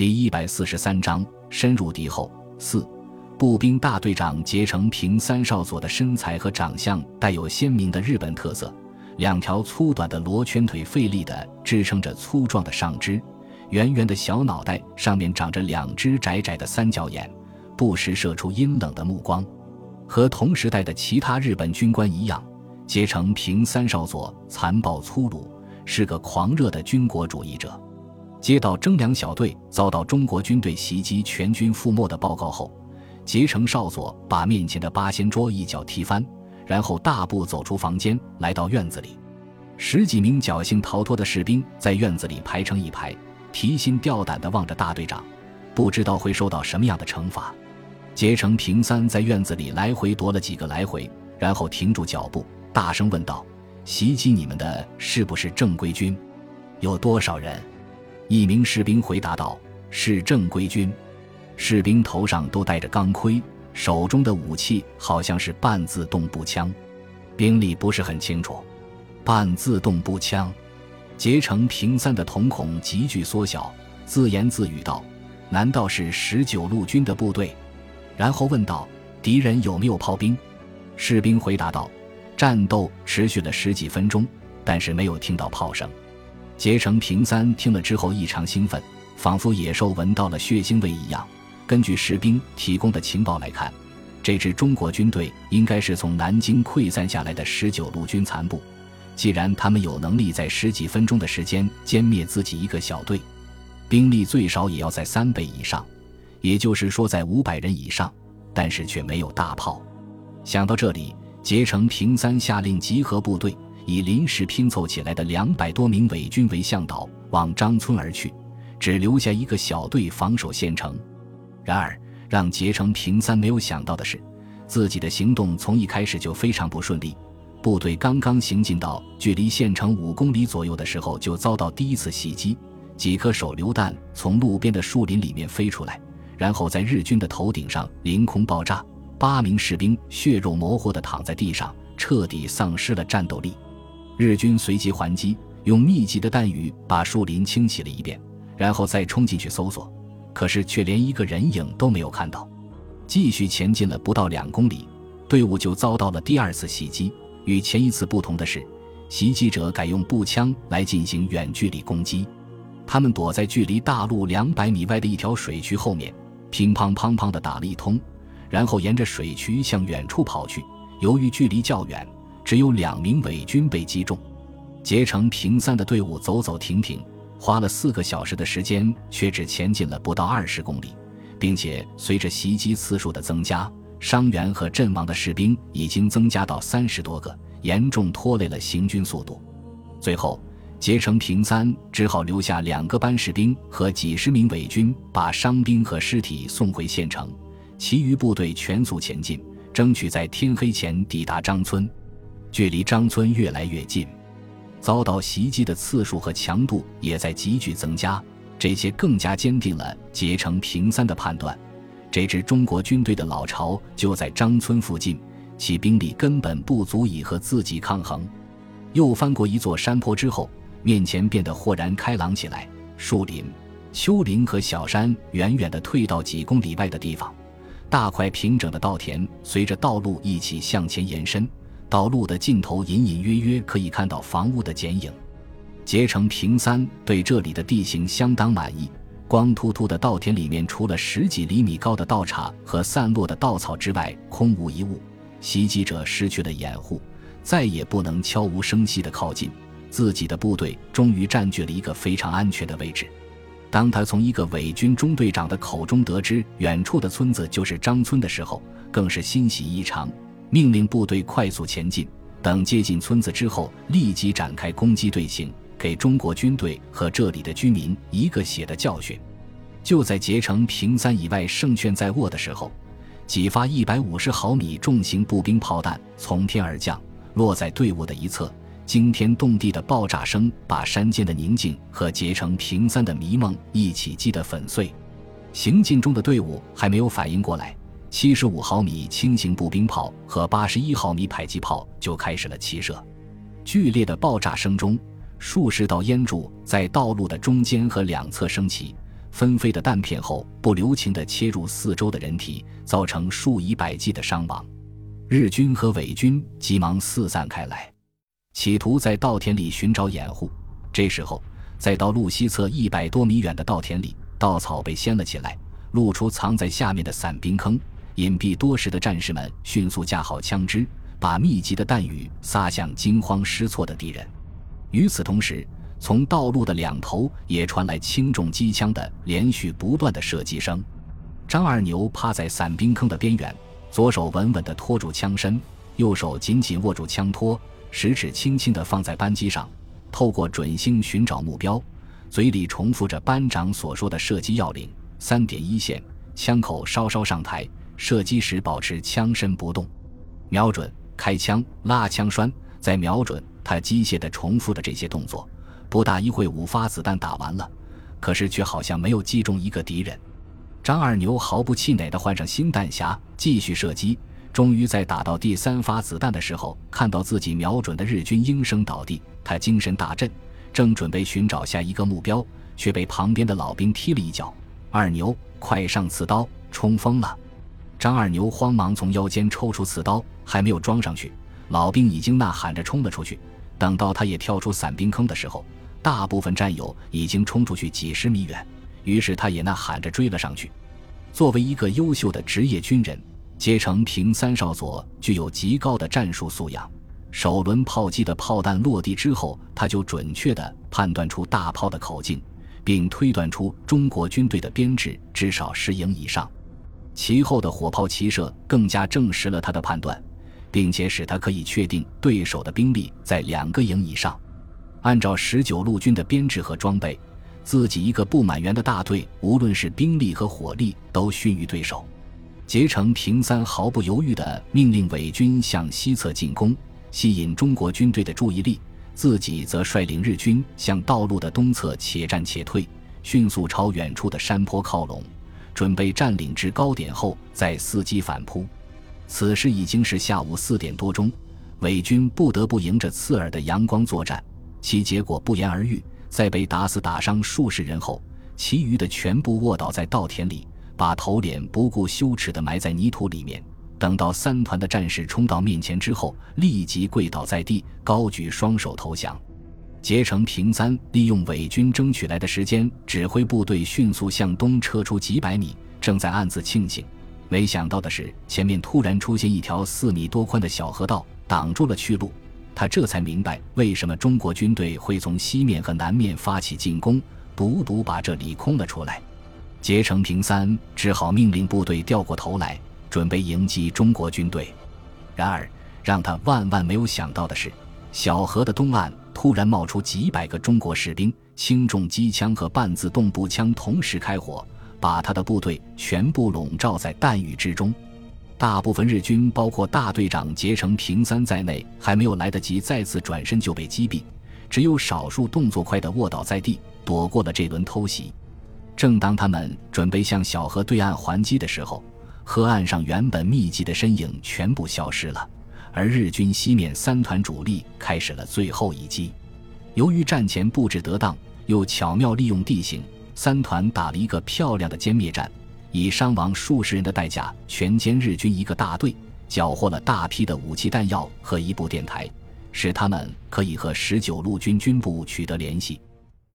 第一百四十三章深入敌后。四步兵大队长结成平三少佐的身材和长相带有鲜明的日本特色，两条粗短的罗圈腿费力地支撑着粗壮的上肢，圆圆的小脑袋上面长着两只窄窄的三角眼，不时射出阴冷的目光。和同时代的其他日本军官一样，结成平三少佐残暴粗鲁，是个狂热的军国主义者。接到征粮小队遭到中国军队袭击、全军覆没的报告后，结成少佐把面前的八仙桌一脚踢翻，然后大步走出房间，来到院子里。十几名侥幸逃脱的士兵在院子里排成一排，提心吊胆地望着大队长，不知道会受到什么样的惩罚。结成平三在院子里来回踱了几个来回，然后停住脚步，大声问道：“袭击你们的是不是正规军？有多少人？”一名士兵回答道：“是正规军，士兵头上都戴着钢盔，手中的武器好像是半自动步枪。兵力不是很清楚。半自动步枪。”结成平三的瞳孔急剧缩小，自言自语道：“难道是十九路军的部队？”然后问道：“敌人有没有炮兵？”士兵回答道：“战斗持续了十几分钟，但是没有听到炮声。”结成平三听了之后异常兴奋，仿佛野兽闻到了血腥味一样。根据士兵提供的情报来看，这支中国军队应该是从南京溃散下来的十九路军残部。既然他们有能力在十几分钟的时间歼灭自己一个小队，兵力最少也要在三倍以上，也就是说在五百人以上，但是却没有大炮。想到这里，结成平三下令集合部队。以临时拼凑起来的两百多名伪军为向导，往张村而去，只留下一个小队防守县城。然而，让结成平三没有想到的是，自己的行动从一开始就非常不顺利。部队刚刚行进到距离县城五公里左右的时候，就遭到第一次袭击。几颗手榴弹从路边的树林里面飞出来，然后在日军的头顶上凌空爆炸。八名士兵血肉模糊地躺在地上，彻底丧失了战斗力。日军随即还击，用密集的弹雨把树林清洗了一遍，然后再冲进去搜索，可是却连一个人影都没有看到。继续前进了不到两公里，队伍就遭到了第二次袭击。与前一次不同的是，袭击者改用步枪来进行远距离攻击。他们躲在距离大路两百米外的一条水渠后面，乒乓乓乓地打了一通，然后沿着水渠向远处跑去。由于距离较远。只有两名伪军被击中，结成平三的队伍走走停停，花了四个小时的时间，却只前进了不到二十公里，并且随着袭击次数的增加，伤员和阵亡的士兵已经增加到三十多个，严重拖累了行军速度。最后，结成平三只好留下两个班士兵和几十名伪军，把伤兵和尸体送回县城，其余部队全速前进，争取在天黑前抵达张村。距离张村越来越近，遭到袭击的次数和强度也在急剧增加。这些更加坚定了结成平三的判断：这支中国军队的老巢就在张村附近，其兵力根本不足以和自己抗衡。又翻过一座山坡之后，面前变得豁然开朗起来。树林、丘陵和小山远远地退到几公里外的地方，大块平整的稻田随着道路一起向前延伸。道路的尽头隐隐约约可以看到房屋的剪影。结成平三对这里的地形相当满意。光秃秃的稻田里面，除了十几厘米高的稻茬和散落的稻草之外，空无一物。袭击者失去了掩护，再也不能悄无声息地靠近。自己的部队终于占据了一个非常安全的位置。当他从一个伪军中队长的口中得知远处的村子就是张村的时候，更是欣喜异常。命令部队快速前进，等接近村子之后，立即展开攻击队形，给中国军队和这里的居民一个血的教训。就在结成平三以外胜券在握的时候，几发一百五十毫米重型步兵炮弹从天而降，落在队伍的一侧，惊天动地的爆炸声把山间的宁静和结成平三的迷梦一起击得粉碎。行进中的队伍还没有反应过来。七十五毫米轻型步兵炮和八十一毫米迫击炮就开始了齐射，剧烈的爆炸声中，数十道烟柱在道路的中间和两侧升起，纷飞的弹片后不留情地切入四周的人体，造成数以百计的伤亡。日军和伪军急忙四散开来，企图在稻田里寻找掩护。这时候，在道路西侧一百多米远的稻田里，稻草被掀了起来，露出藏在下面的伞兵坑。隐蔽多时的战士们迅速架好枪支，把密集的弹雨撒向惊慌失措的敌人。与此同时，从道路的两头也传来轻重机枪的连续不断的射击声。张二牛趴在伞兵坑的边缘，左手稳稳地托住枪身，右手紧紧握住枪托，食指轻轻地放在扳机上，透过准星寻找目标，嘴里重复着班长所说的射击要领：三点一线，枪口稍稍上抬，射击时保持枪身不动，瞄准，开枪，拉枪栓，再瞄准。他机械地重复着这些动作。不大一会，五发子弹打完了，可是却好像没有击中一个敌人。张二牛毫不气馁地换上新弹匣，继续射击。终于在打到第三发子弹的时候，看到自己瞄准的日军应声倒地，他精神大振，正准备寻找下一个目标，却被旁边的老兵踢了一脚。二牛，快上刺刀，冲锋了！张二牛慌忙从腰间抽出刺刀，还没有装上去，老兵已经呐喊着冲了出去。等到他也跳出伞兵坑的时候，大部分战友已经冲出去几十米远，于是他也呐喊着追了上去。作为一个优秀的职业军人，结成平三少佐具有极高的战术素养。首轮炮击的炮弹落地之后，他就准确地判断出大炮的口径，并推断出中国军队的编制至少十营以上。其后的火炮齐射更加证实了他的判断，并且使他可以确定对手的兵力在两个营以上。按照十九路军的编制和装备，自己一个不满员的大队，无论是兵力和火力都逊于对手。结成平三毫不犹豫地命令伪军向西侧进攻，吸引中国军队的注意力，自己则率领日军向道路的东侧且战且退，迅速朝远处的山坡靠拢，准备占领至高点后再伺机反扑。此时已经是下午四点多钟，伪军不得不迎着刺耳的阳光作战。其结果不言而喻，在被打死打伤数十人后，其余的全部卧倒在稻田里，把头脸不顾羞耻地埋在泥土里面。等到三团的战士冲到面前之后，立即跪倒在地，高举双手投降。结成平三利用伪军争取来的时间，指挥部队迅速向东撤出几百米，正在暗自庆幸，没想到的是，前面突然出现一条四米多宽的小河道，挡住了去路。他这才明白为什么中国军队会从西面和南面发起进攻，独独把这里空了出来。结成平三只好命令部队掉过头来，准备迎击中国军队。然而，让他万万没有想到的是，小河的东岸突然冒出几百个中国士兵，轻重机枪和半自动步枪同时开火，把他的部队全部笼罩在弹雨之中。大部分日军，包括大队长结成平三在内，还没有来得及再次转身就被击毙，只有少数动作快的卧倒在地，躲过了这轮偷袭。正当他们准备向小河对岸还击的时候，河岸上原本密集的身影全部消失了，而日军西面三团主力开始了最后一击。由于战前布置得当，又巧妙利用地形，三团打了一个漂亮的歼灭战。以伤亡数十人的代价全歼日军一个大队，缴获了大批的武器弹药和一部电台，使他们可以和十九路军军部取得联系。